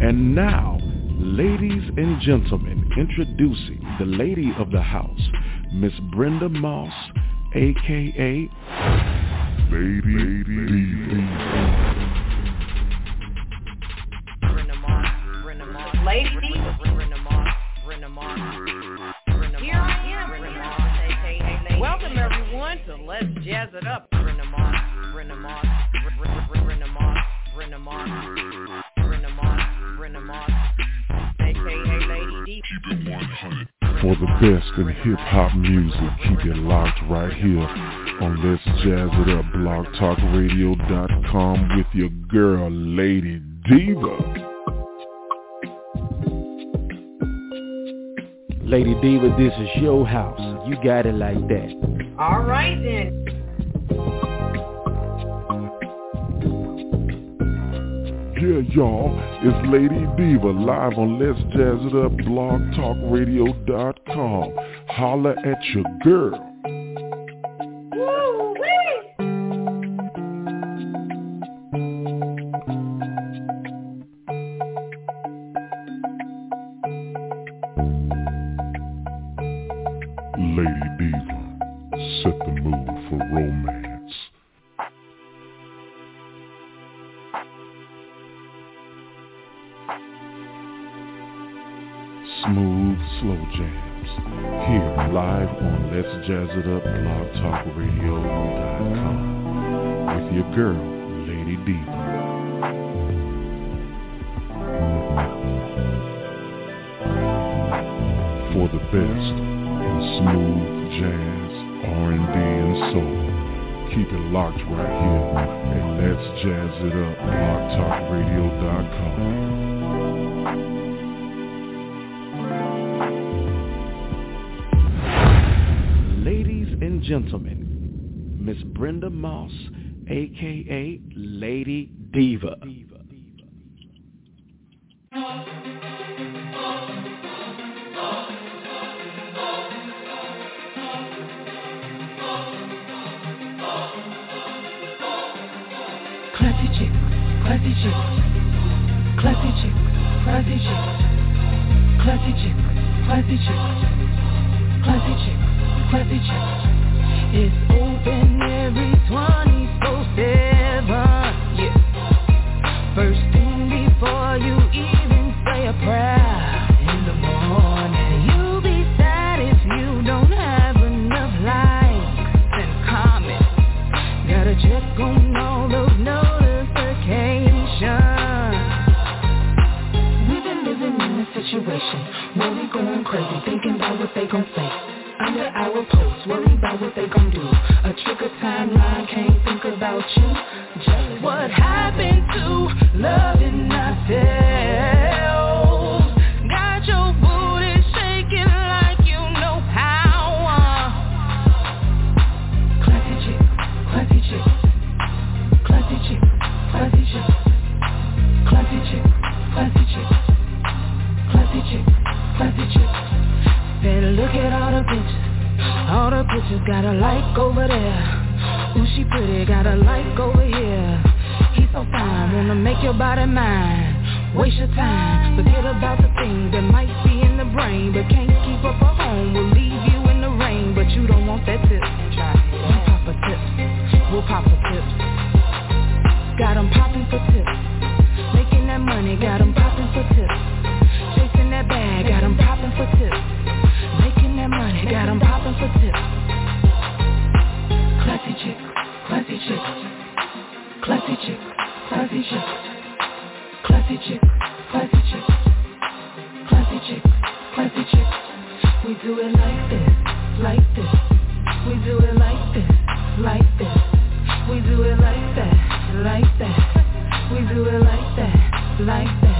And now, ladies and gentlemen, introducing the lady of the house, Miss Brenda Moss, aka Lady, Lady, Lady. Lady Diva. Here I am. Welcome everyone to Let's Jazz It Up. Brenda Moss, Brenda Moss, Brenda Moss, Brenda Moss, Brenda Moss, Brenda Moss, aka Lady Diva. For the best in hip-hop music, keep it locked right here on Let's Jazz It Up, blogtalkradio.com with your girl, Lady Diva. Lady Diva, this is your house. You got it like that. All right then. Yeah, y'all, it's Lady Diva live on Let's Jazz It Up, blogtalkradio.com. Holla at your girl. Girl, Lady Diva. For the best in smooth jazz, R&B, and soul. Keep it locked right here at Let's Jazz It Up and gentlemen, Miss Brenda Moss, aka Lady Diva. Classy chick, classy chick, classy chick, classy chick, classy chick, classy chick, classy chick, classy chick. It's open timeline, can't think about you. Just what happened to loving ourselves? Got your booty shaking like you know how. Uh. Classy chick, classy chick, classy chick, classy chick, classy chick, classy chick, classy chick, classy chick. Better look at all the pictures, all the pictures got a like over there. Ooh, she pretty, got a like over here. He's so fine, wanna make your body mine. Waste your time, forget about the things that might be in the brain, but can't keep up a home. Will leave you in the rain, but you don't want that tip. We pop a tip, we'll pop a tip. Got 'em popping for tips, making that money. Got 'em popping for tips, chasing that bag. Got 'em popping for tips, making that money. Got 'em popping for tips. Chick, classy chick, classy chick, classy chick, classy chick, classy chick, classy chick, classy chick. We do it like this, like this. We do it like this, like this. We do it like that, like that. We do it like that, like that.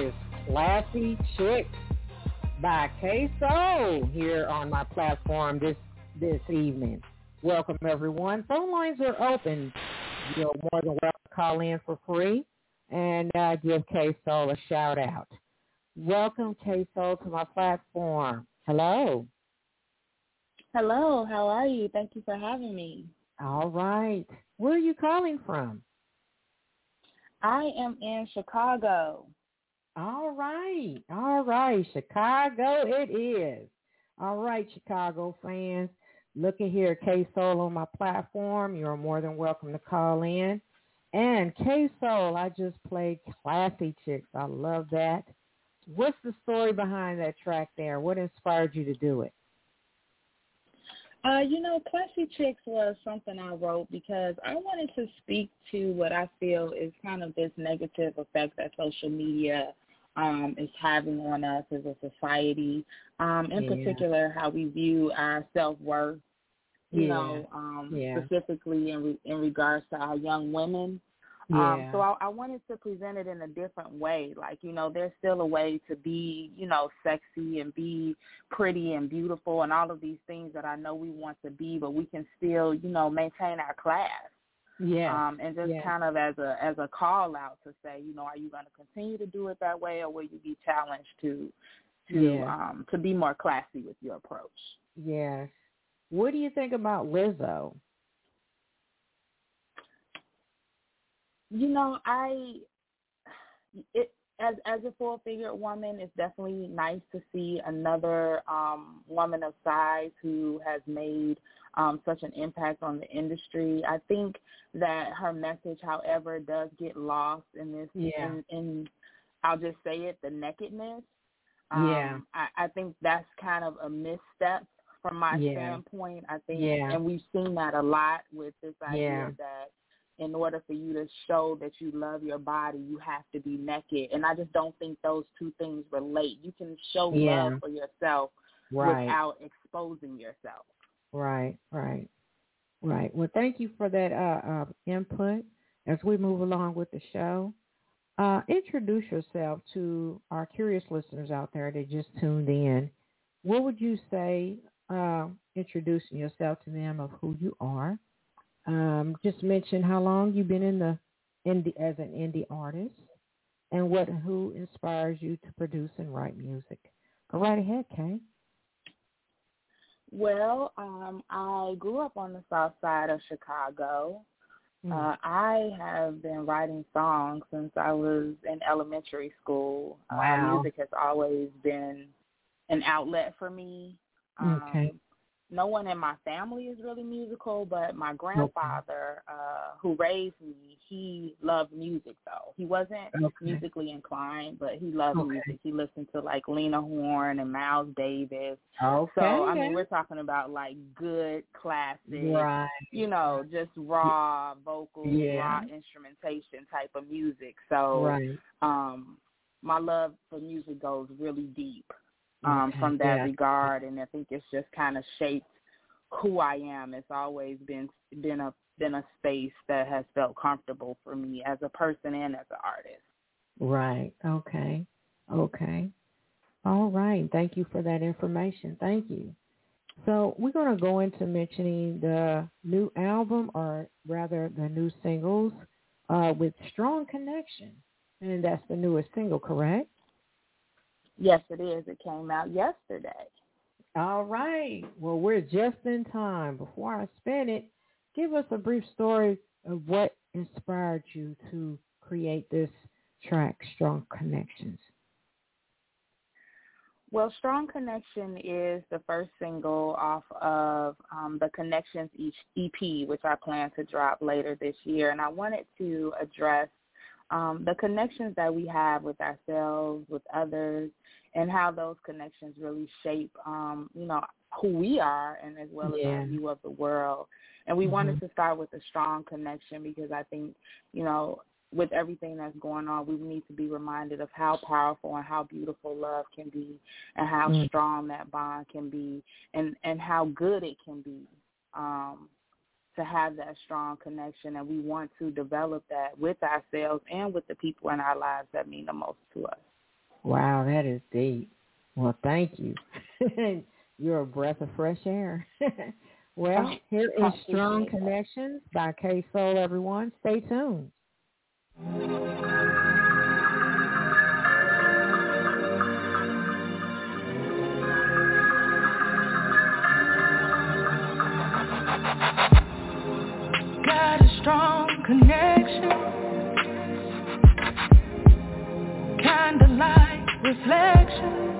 Is Classy Chick by Kay Soul here on my platform this this evening. Welcome everyone. Phone lines are open. You're more than welcome to call in for free and uh, give Kay Soul a shout out. Welcome Kay Soul to my platform. Hello. Hello, how are you? Thank you for having me. All right. Where are you calling from? I am in Chicago. All right. All right. Chicago it is. All right, Chicago fans. Look at here, Kay Soul on my platform. You're more than welcome to call in. And Kay Soul, I just played Classy Chicks. I love that. What's the story behind that track there? What inspired you to do it? Uh, you know, Classy Chicks was something I wrote because I wanted to speak to what I feel is kind of this negative effect that social media um, is having on us as a society. Um, in yeah. particular, how we view our self worth. You yeah. know, um, yeah. specifically in re- in regards to our young women. Yeah. Um, so I, I wanted to present it in a different way. Like, you know, there's still a way to be, you know, sexy and be pretty and beautiful and all of these things that I know we want to be, but we can still, you know, maintain our class. Yeah. Um, and just yes. kind of as a as a call out to say, you know, are you going to continue to do it that way, or will you be challenged to to yeah. um to be more classy with your approach? Yes. What do you think about Lizzo? You know, I it as as a full figured woman, it's definitely nice to see another um, woman of size who has made um, such an impact on the industry. I think that her message, however, does get lost in this. Yeah. In, in I'll just say it, the nakedness. Um, yeah. I, I think that's kind of a misstep from my yeah. standpoint. I think, yeah. and we've seen that a lot with this idea yeah. that in order for you to show that you love your body, you have to be naked. And I just don't think those two things relate. You can show yeah. love for yourself right. without exposing yourself. Right, right, right. Well, thank you for that uh, uh, input as we move along with the show. Uh, introduce yourself to our curious listeners out there that just tuned in. What would you say, uh, introducing yourself to them of who you are? Um, just mention how long you've been in the indie as an indie artist, and what who inspires you to produce and write music. Go right ahead, Kay. Well, um, I grew up on the south side of Chicago. Mm. Uh, I have been writing songs since I was in elementary school. Wow. Uh, music has always been an outlet for me. Um, okay no one in my family is really musical, but my grandfather, uh, who raised me, he loved music though. He wasn't okay. musically inclined, but he loved okay. music. He listened to like Lena Horne and Miles Davis. Okay. So I mean, we're talking about like good classic, right. you know, just raw vocals, yeah. raw instrumentation type of music. So, right. um, my love for music goes really deep um, from that yeah. regard, and I think it's just kind of shaped who I am. It's always been been a been a space that has felt comfortable for me as a person and as an artist. Right. Okay. Okay. All right. Thank you for that information. Thank you. So we're going to go into mentioning the new album, or rather the new singles, uh, with Strong Connection. And that's the newest single, correct? Yes, it is. It came out yesterday. All right. Well, we're just in time. Before I spin it, give us a brief story of what inspired you to create this track, Strong Connections. Well, Strong Connection is the first single off of um, the Connections EP, which I plan to drop later this year. And I wanted to address um, the connections that we have with ourselves, with others, and how those connections really shape, um, you know, who we are and as well yeah. as our view of the world. And we mm-hmm. wanted to start with a strong connection because I think, you know, with everything that's going on, we need to be reminded of how powerful and how beautiful love can be and how mm-hmm. strong that bond can be and, and how good it can be. Um, to have that strong connection and we want to develop that with ourselves and with the people in our lives that mean the most to us. Wow, that is deep. Well, thank you. You're a breath of fresh air. well, oh, here is Strong Connections by Kay Soul, everyone. Stay tuned. Strong connection. Kinda like reflection.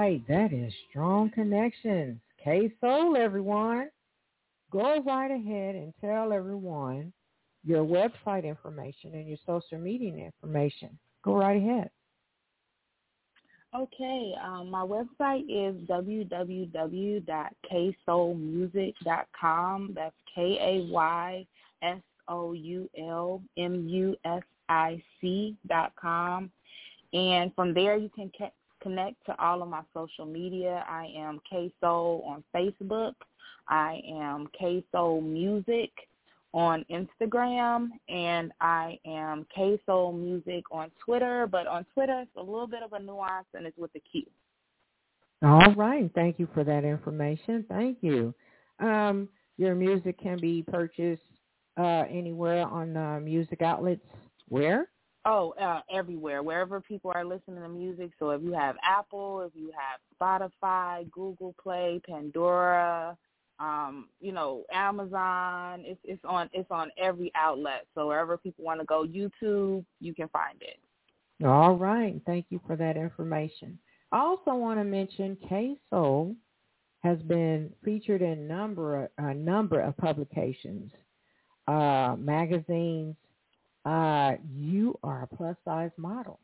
Right, that is Strong Connections. Kay Soul, everyone. Go right ahead and tell everyone your website information and your social media information. Go right ahead. Okay, um, my website is www.kaysoulmusic.com. That's K-A-Y-S-O-U-L-M-U-S-I-C dot com. And from there, you can ca- connect to all of my social media. I am Kay Soul on Facebook. I am Kay Soul Music on Instagram, and I am Kay Soul Music on Twitter. But on Twitter, it's a little bit of a nuance, and it's with the Q. All right. Thank you for that information. Thank you. Um, your music can be purchased uh, anywhere on uh, music outlets. Where? Oh, uh, everywhere, wherever people are listening to music. So if you have Apple, if you have Spotify, Google Play, Pandora, um, you know, Amazon, it's it's on it's on every outlet. So wherever people want to go, YouTube, you can find it. All right. Thank you for that information. I also want to mention Kay Soul has been featured in number a number of publications, uh, magazines. Uh, you are a plus size model.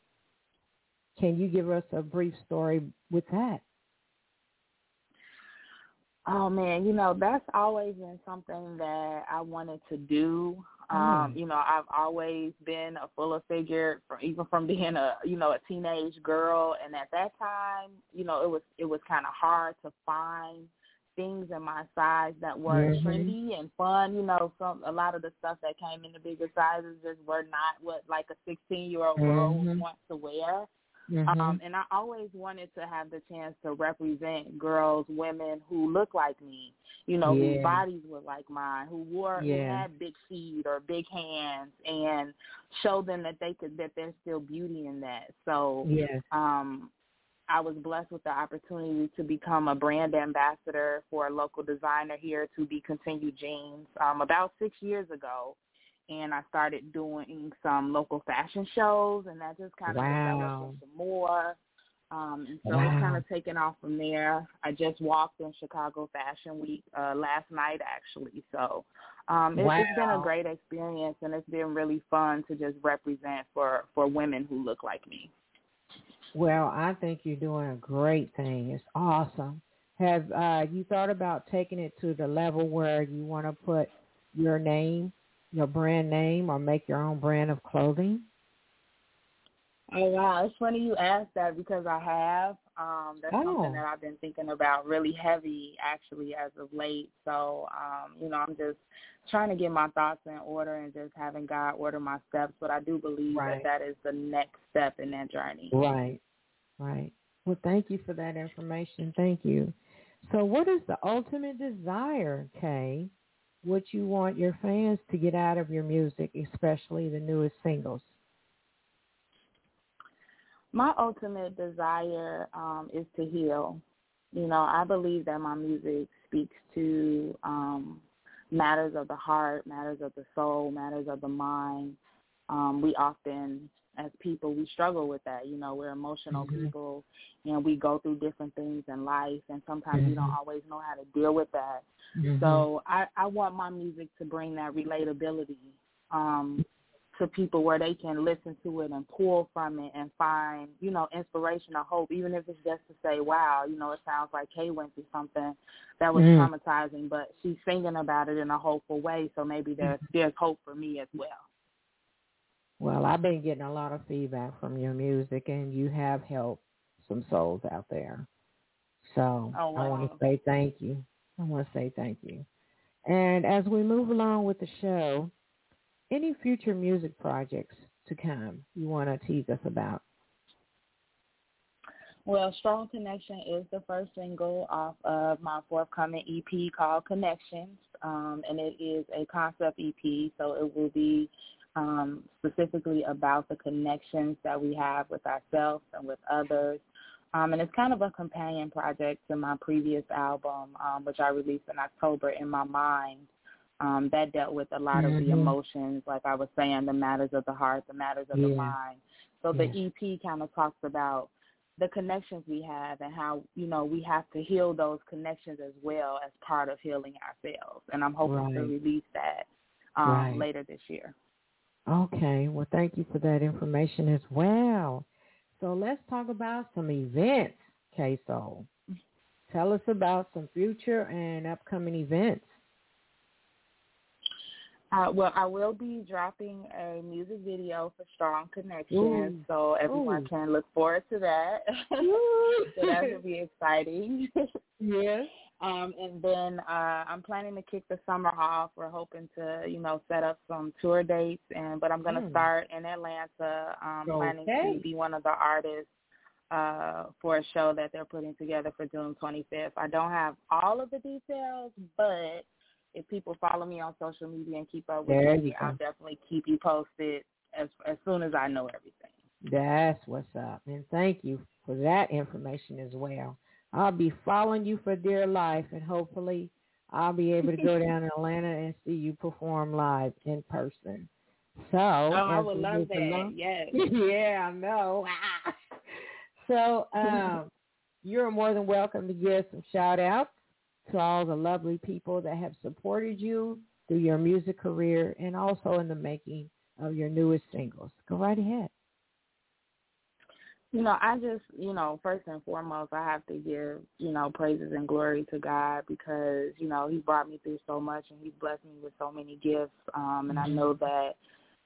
Can you give us a brief story with that? Oh man, you know that's always been something that I wanted to do. Um, you know, I've always been a fuller figure, from, even from being a you know a teenage girl, and at that time, you know, it was it was kind of hard to find things in my size that were Mhm. trendy and fun. You know, some a lot of the stuff that came in the bigger sizes just were not what like a 16 year old girl Mhm. wants to wear. Mhm. Um, and I always wanted to have the chance to represent girls, women who look like me, you know, Yeah. whose bodies were like mine, who wore, who Yeah. had big feet or big hands, and show them that they could, that there's still beauty in that. So, Yes. um, I was blessed with the opportunity to become a brand ambassador for a local designer here to be Continued Jeans um, about six years ago. And I started doing some local fashion shows, and that just kind of Wow. developed into more. Um, and so Wow. it's kind of taken off from there. I just walked in Chicago Fashion Week uh, last night, actually. So um, it's, it's been a great experience, and it's been really fun to just represent for for women who look like me. Well, I think you're doing a great thing. It's awesome. Have uh, you thought about taking it to the level where you want to put your name, your brand name, or make your own brand of clothing? Oh wow, it's funny you asked that because I have. Um, that's Oh. something that I've been thinking about really heavy actually as of late. So, um, you know, I'm just trying to get my thoughts in order and just having God order my steps. But I do believe Right. that that is the next step in that journey. Right, right. Well, thank you for that information. Thank you. So, what is the ultimate desire, Kay? What you want your fans to get out of your music, especially the newest singles? My ultimate desire um, is to heal. You know, I believe that my music speaks to um, matters of the heart, matters of the soul, matters of the mind. Um, we often, as people, we struggle with that. You know, we're emotional Mhm. people, and we go through different things in life, and sometimes we don't Mhm. always know how to deal with that. Mhm. So I, I want my music to bring that relatability um, to people where they can listen to it and pull from it and find, you know, inspiration or hope, even if it's just to say, wow, you know, it sounds like Kay went through something that was Mm. traumatizing, but she's singing about it in a hopeful way, so maybe there's there's hope for me as well. Well, I've been getting a lot of feedback from your music, and you have helped some souls out there. So Oh, I want to say thank you. I want to say thank you. And as we move along with the show, any future music projects to come you want to tease us about? Well, Strong Connection is the first single off of my forthcoming EP called Connections, um, and it is a concept EP, so it will be um, specifically about the connections that we have with ourselves and with others. Um, and it's kind of a companion project to my previous album, um, which I released in October, In My Mind. Um, that dealt with a lot of the Mhm. emotions, like I was saying, the matters of the heart, the matters of the mind. So the EP kind of talks about the connections we have and how you know we have to heal those connections as well as part of healing ourselves and i'm hoping to release that um Right. later this year Okay. Well, thank you for that information as well. So let's talk about some events, Kay Soul. Tell us about some future and upcoming events. Uh, well i will be dropping a music video for strong connections Ooh. so everyone Ooh. can look forward to that so that will be exciting Yes. Um, and then uh, I'm planning to kick the summer off. We're hoping to, you know, set up some tour dates, and but I'm going to Mm. start in Atlanta. Um, planning to be one of the artists uh, for a show that they're putting together for June 25th. I don't have all of the details, but if people follow me on social media and keep up with There me, I'll definitely keep you posted as as soon as I know everything. That's what's up. And thank you for that information as well. I'll be following you for dear life, and hopefully I'll be able to go down to Atlanta and see you perform live in person. So, Oh, I would love that. along- Yes. yeah, I know. so, um, you're more than welcome to give some shout outs to all the lovely people that have supported you through your music career and also in the making of your newest singles. Go right ahead. You know, I just, you know, first and foremost, I have to give, you know, praises and glory to God because, you know, He brought me through so much and He's blessed me with so many gifts. Um, and. I know that,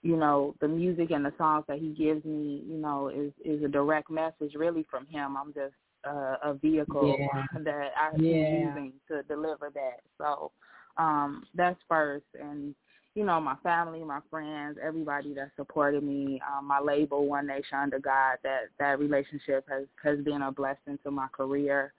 you know, the music and the songs that He gives me, you know, is is a direct message really from Him. I'm just uh, a vehicle yeah. that I'm yeah. using to deliver that. So um, that's first, and you know, my family, my friends, everybody that supported me, um, my label, One Nation Under God, that that relationship has has been a blessing to my career,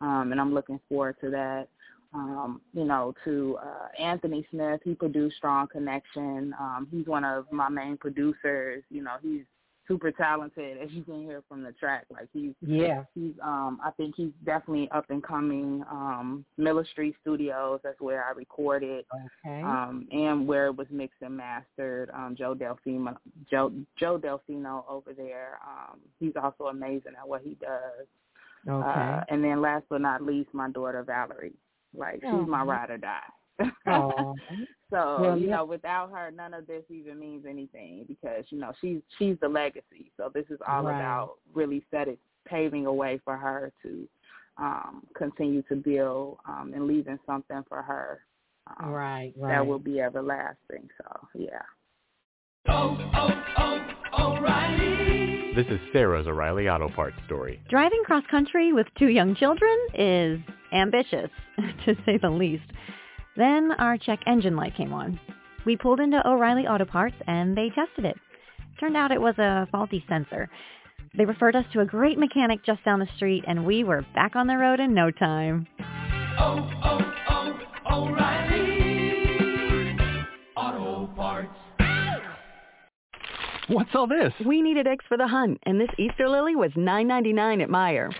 um, and I'm looking forward to that. Um, you know, to uh, Anthony Smith, he produced Strong Connection. Um, he's one of my main producers. You know, he's super talented as you can hear from the track. Like he's yeah he's um I think he's definitely up and coming. Um Miller Street Studios, that's where I recorded. Okay. Um and where it was mixed and mastered. Um Joe Delfino Joe Joe Delfino over there. Um he's also amazing at what he does. Okay. Uh and then last but not least my daughter Valerie. Like oh. she's my ride or die. So well, you yeah. know, without her, none of this even means anything because you know she's she's the legacy. So this is all right. about really setting paving a way for her to um, continue to build um, and leaving something for her. Um, right, right. That will be everlasting. So yeah. Oh, oh, oh, O'Reilly. This is Sarah's O'Reilly Auto Parts story. Driving cross country with two young children is ambitious, to say the least. Then our check engine light came on. We pulled into O'Reilly Auto Parts and they tested it. Turned out it was a faulty sensor. They referred us to a great mechanic just down the street and we were back on the road in no time. Oh, oh, oh, O'Reilly. Auto Parts. What's all this? We needed eggs for the hunt, and this Easter lily was nine ninety nine at Meijer.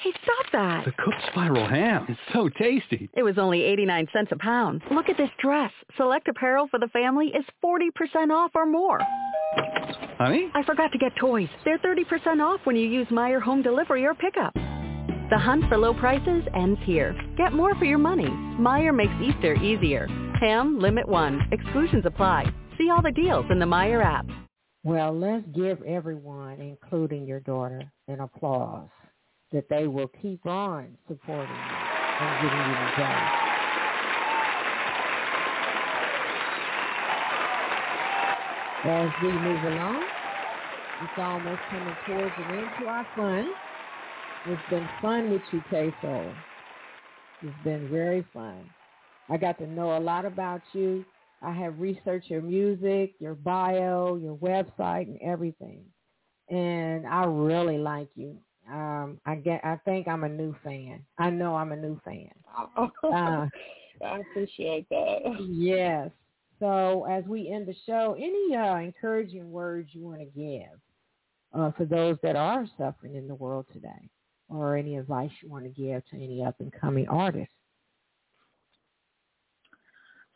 Hey, stop that! The cooked spiral ham is so tasty. It was only 89 cents a pound. Look at this dress. Select apparel for the family is 40% off or more. Honey? I forgot to get toys. They're 30% off when you use Meijer Home Delivery or Pickup. The hunt for low prices ends here. Get more for your money. Meijer makes Easter easier. Ham, limit one. Exclusions apply. See all the deals in the Meijer app. Well, let's give everyone, including your daughter, an applause that they will keep on supporting you and giving you the job. As we move along, it's almost coming towards an end to our fun. It's been fun with you, Kay Soul. It's been very fun. I got to know a lot about you. I have researched your music, your bio, your website, and everything. And I really like you um I get I think I'm a new fan. I know I'm a new fan. Uh, I appreciate that. Yes. So as we end the show, any uh, encouraging words you want to give uh, for those that are suffering in the world today, or any advice you want to give to any up and coming artists?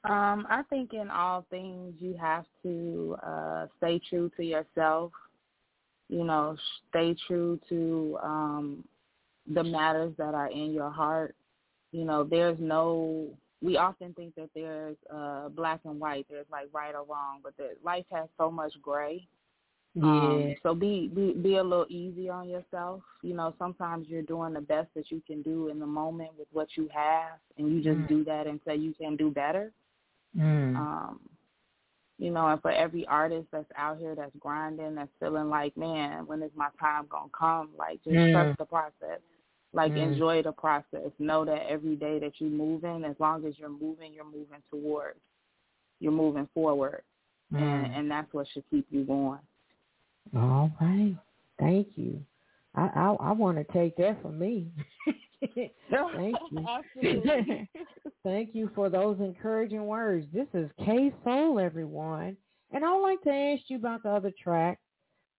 Um, I think in all things you have to uh, stay true to yourself you know, stay true to um, the matters that are in your heart. You know, there's no. We often think that there's uh, black and white. There's like right or wrong, but that life has so much gray. Yeah. Um, so be, be be a little easy on yourself. You know, sometimes you're doing the best that you can do in the moment with what you have, and you just Mm. do that and say you can do better. Mm. Um, you know, and for every artist that's out here that's grinding, that's feeling like, man, when is my time gonna come? Like, just Mm. trust the process. Like, Mm. enjoy the process. Know that every day that you're moving, as long as you're moving, you're moving towards, you're moving forward, and Mm. and that's what should keep you going. All right. Thank you. I I, I want to take that for me. Thank you. Thank you for those encouraging words. This is Kay Soul, everyone. And I would like to ask you about the other track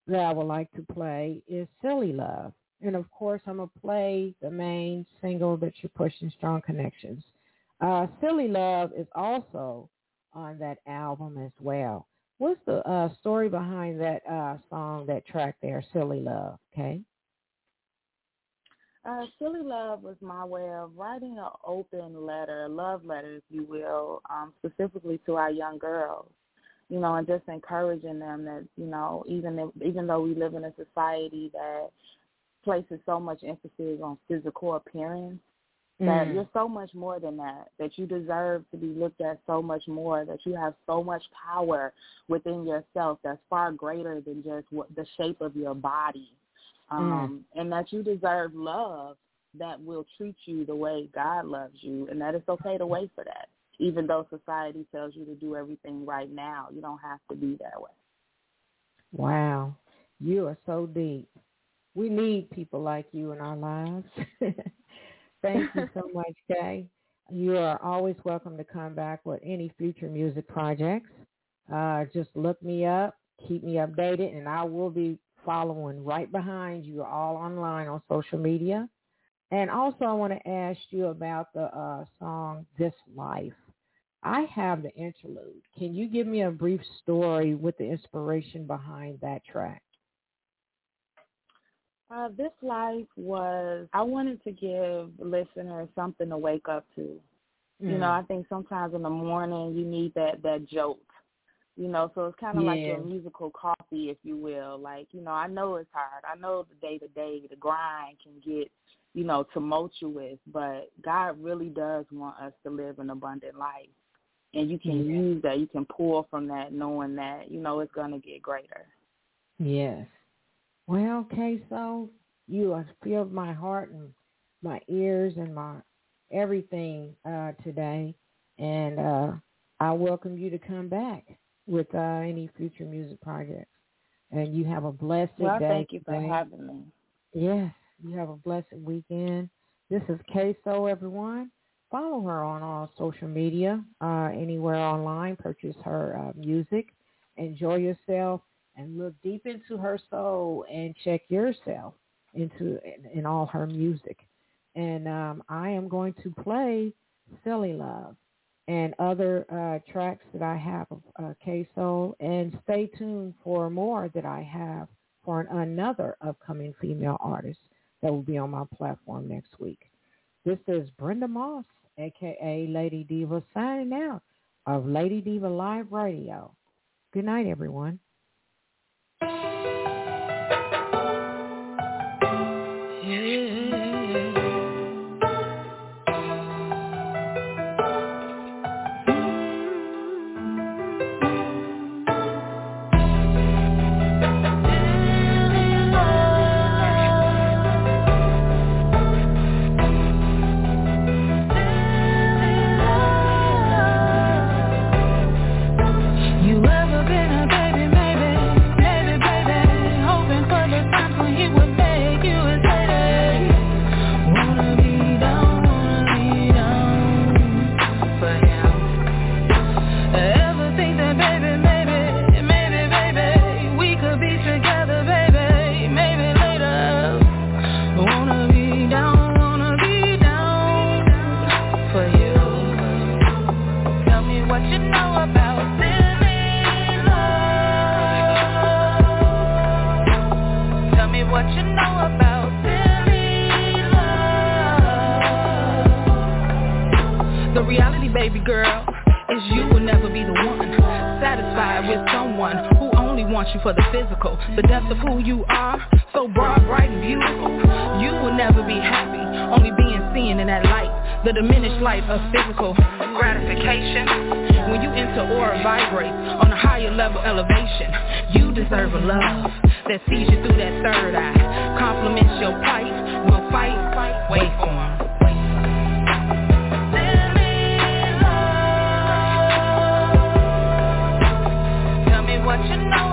that I would like to play is Silly Love. And of course, I'm going to play the main single that you're pushing, Strong Connections. Uh, Silly Love is also on that album as well. What's the uh, story behind that uh, song, that track there, Silly Love? Okay. Uh, Silly Love was my way of writing an open letter, a love letter, if you will, um, specifically to our young girls. you know, and just encouraging them that you know, even if, even though we live in a society that places so much emphasis on physical appearance, that Mm. you're so much more than that. That you deserve to be looked at so much more. That you have so much power within yourself that's far greater than just what the shape of your body, um, and that you deserve love that will treat you the way God loves you, and that it's okay to wait for that. Even though society tells you to do everything right now, you don't have to be that way. Wow. You are so deep. We need people like you in our lives. Thank you so much, Kay. You are always welcome to come back with any future music projects. Uh, just look me up, keep me updated, and I will be following right behind you all online on social media. And also, I want to ask you about the uh, song This Life. I have the interlude. Can you give me a brief story with the inspiration behind that track? Uh, this life was, I wanted to give listeners something to wake up to. You know, Mm. I think sometimes in the morning you need that, that jolt. You know, so it's kind of like your musical coffee, if you will. Like, you know, I know it's hard. I know the day to day, the grind can get, you know, tumultuous, but God really does want us to live an abundant life. And you can Yeah. use that. You can pull from that knowing that, you know, it's going to get greater. Yes. Well, okay, so you have filled my heart and my ears and my everything uh, today, and uh, I welcome you to come back with uh, any future music projects. And you have a blessed Well, day. thank you for today. having me. Yes, you have a blessed weekend. This is Kay Soul, everyone. Follow her on all social media, uh, anywhere online. Purchase her uh, music. Enjoy yourself and look deep into her soul and check yourself into in, in all her music. And um, I am going to play Silly Love and other uh, tracks that I have of uh, Kay Soul. And stay tuned for more that I have for an, another upcoming female artist that will be on my platform next week. This is Brenda Moss, a.k.a. Lady Diva, signing out of Lady Diva Live Radio. Good night, everyone. Someone who only wants you for the physical. The depth of who you are, so broad, bright, and beautiful. You will never be happy, only being seen in that light, the diminished light of physical gratification. When you enter or vibrate on a higher level elevation, you deserve a love that sees you through that third eye, compliments your plight, will fight, wait for 'em. What you know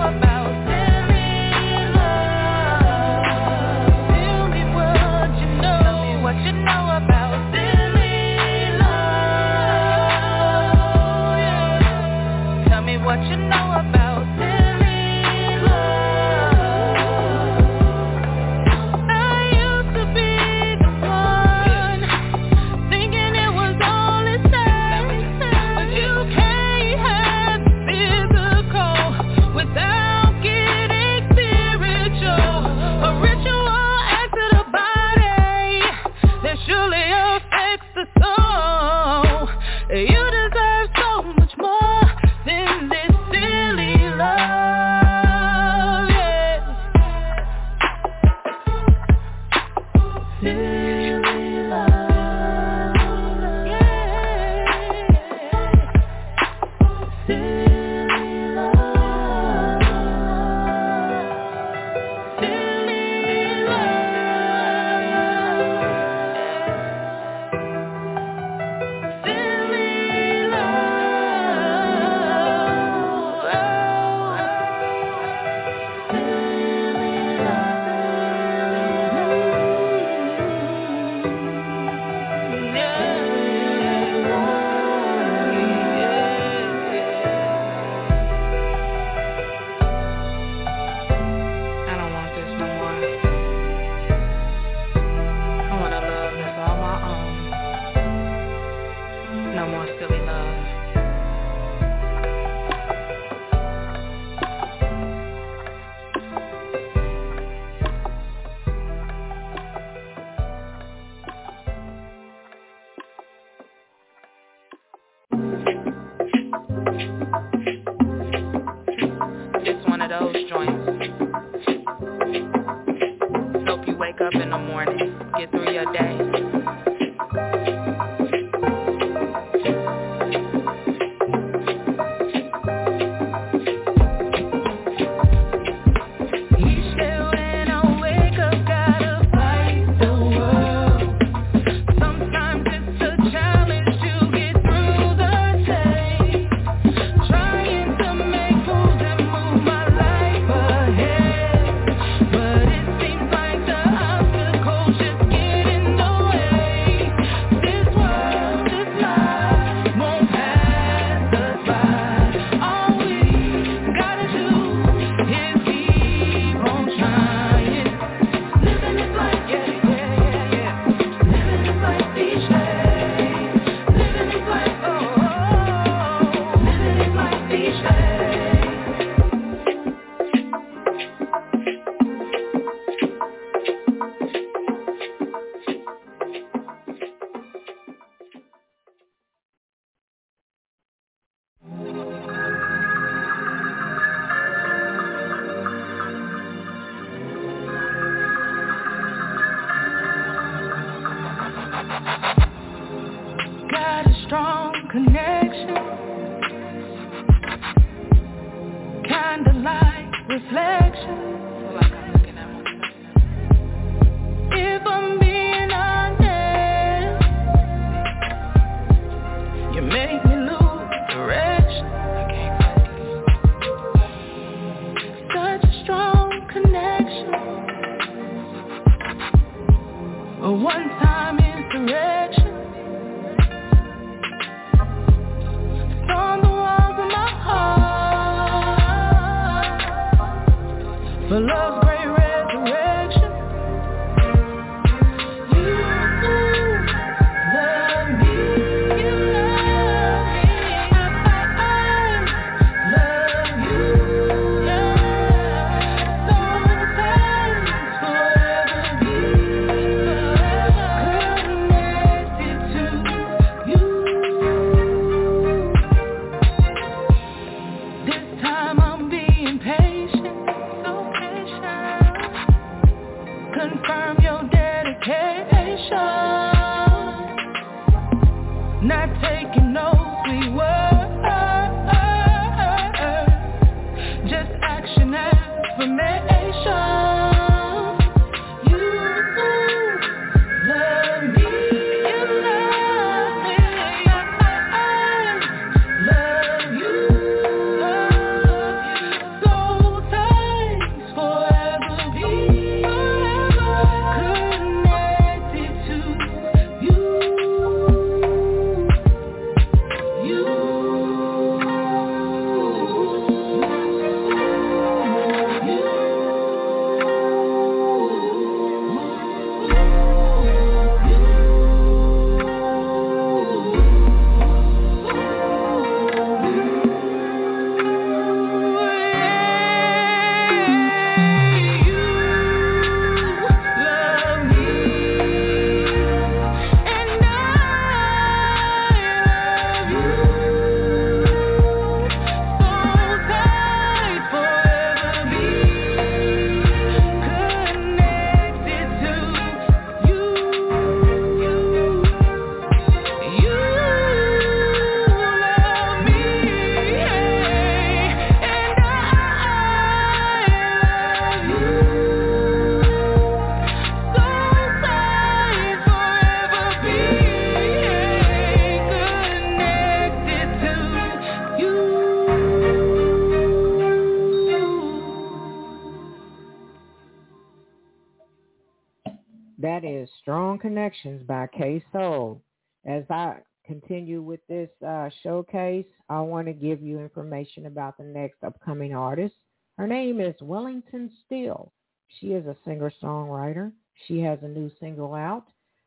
Connections by Kay Soul. As I continue with this uh, showcase, I want to give you information about the next upcoming artist. Her name is Wellington Steele. She is a singer-songwriter. She has a new single out.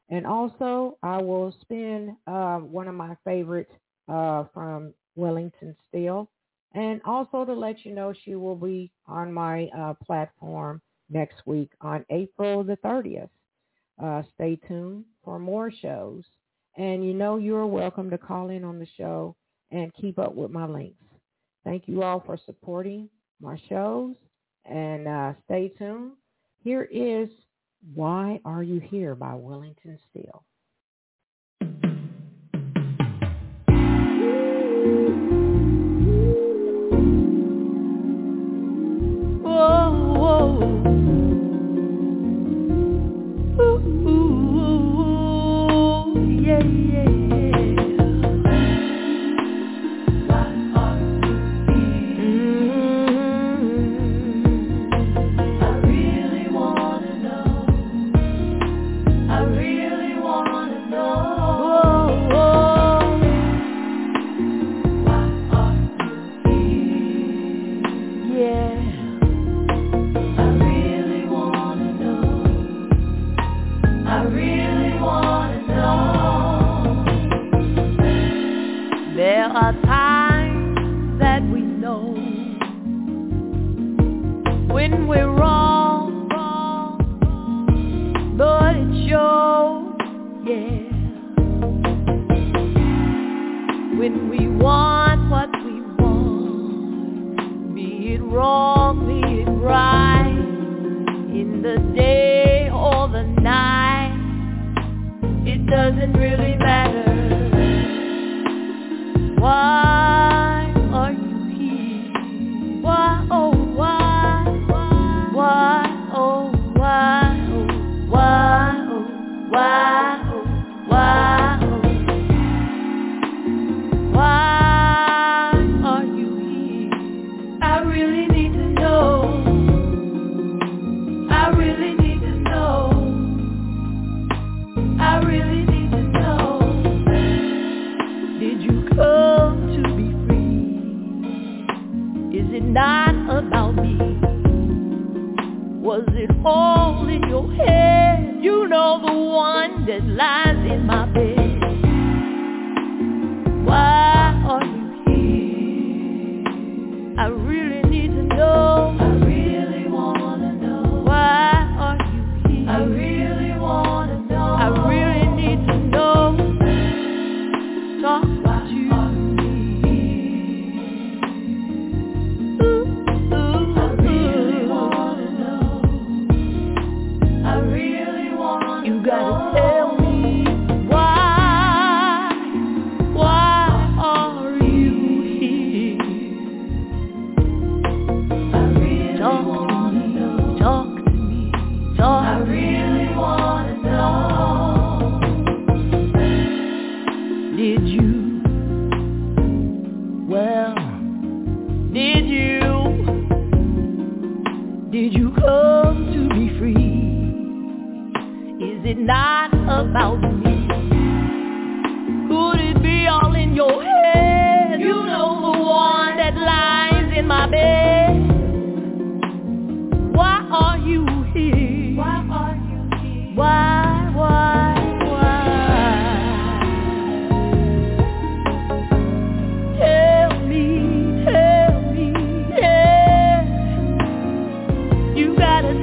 And also, I will spin uh, one of my favorites uh, from Wellington Steele. And also to let you know, she will be on my uh, platform next week on April the 30th. Uh, stay tuned for more shows. And you know you're welcome to call in on the show and keep up with my links. Thank you all for supporting my shows and uh, stay tuned. Here is Why Are You Here by Wellington Steele. My bed.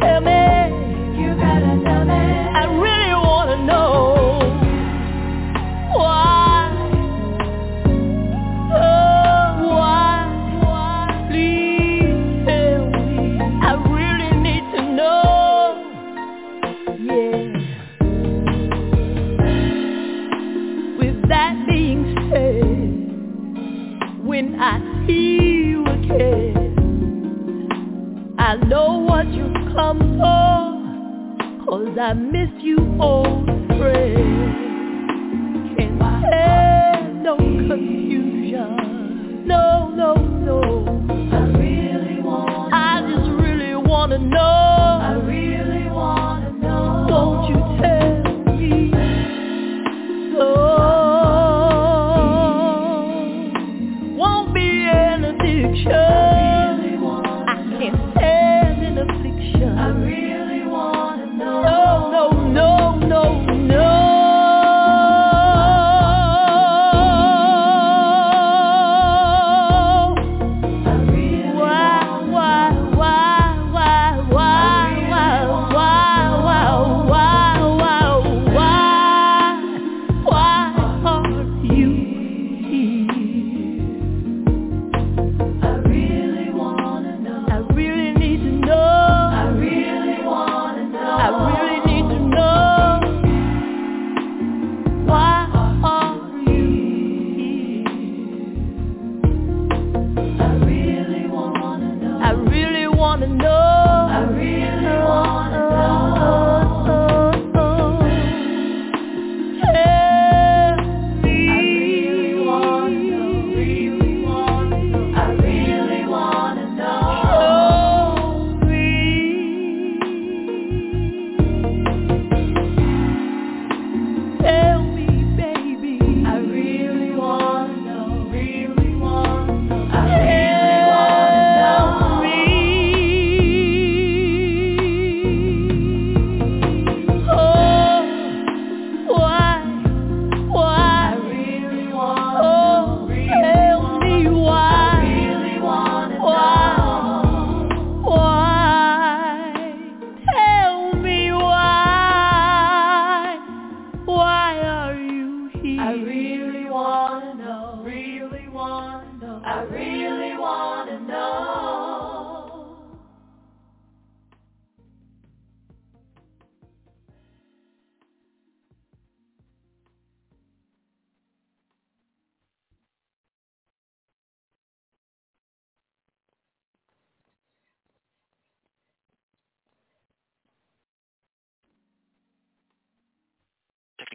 Tell me.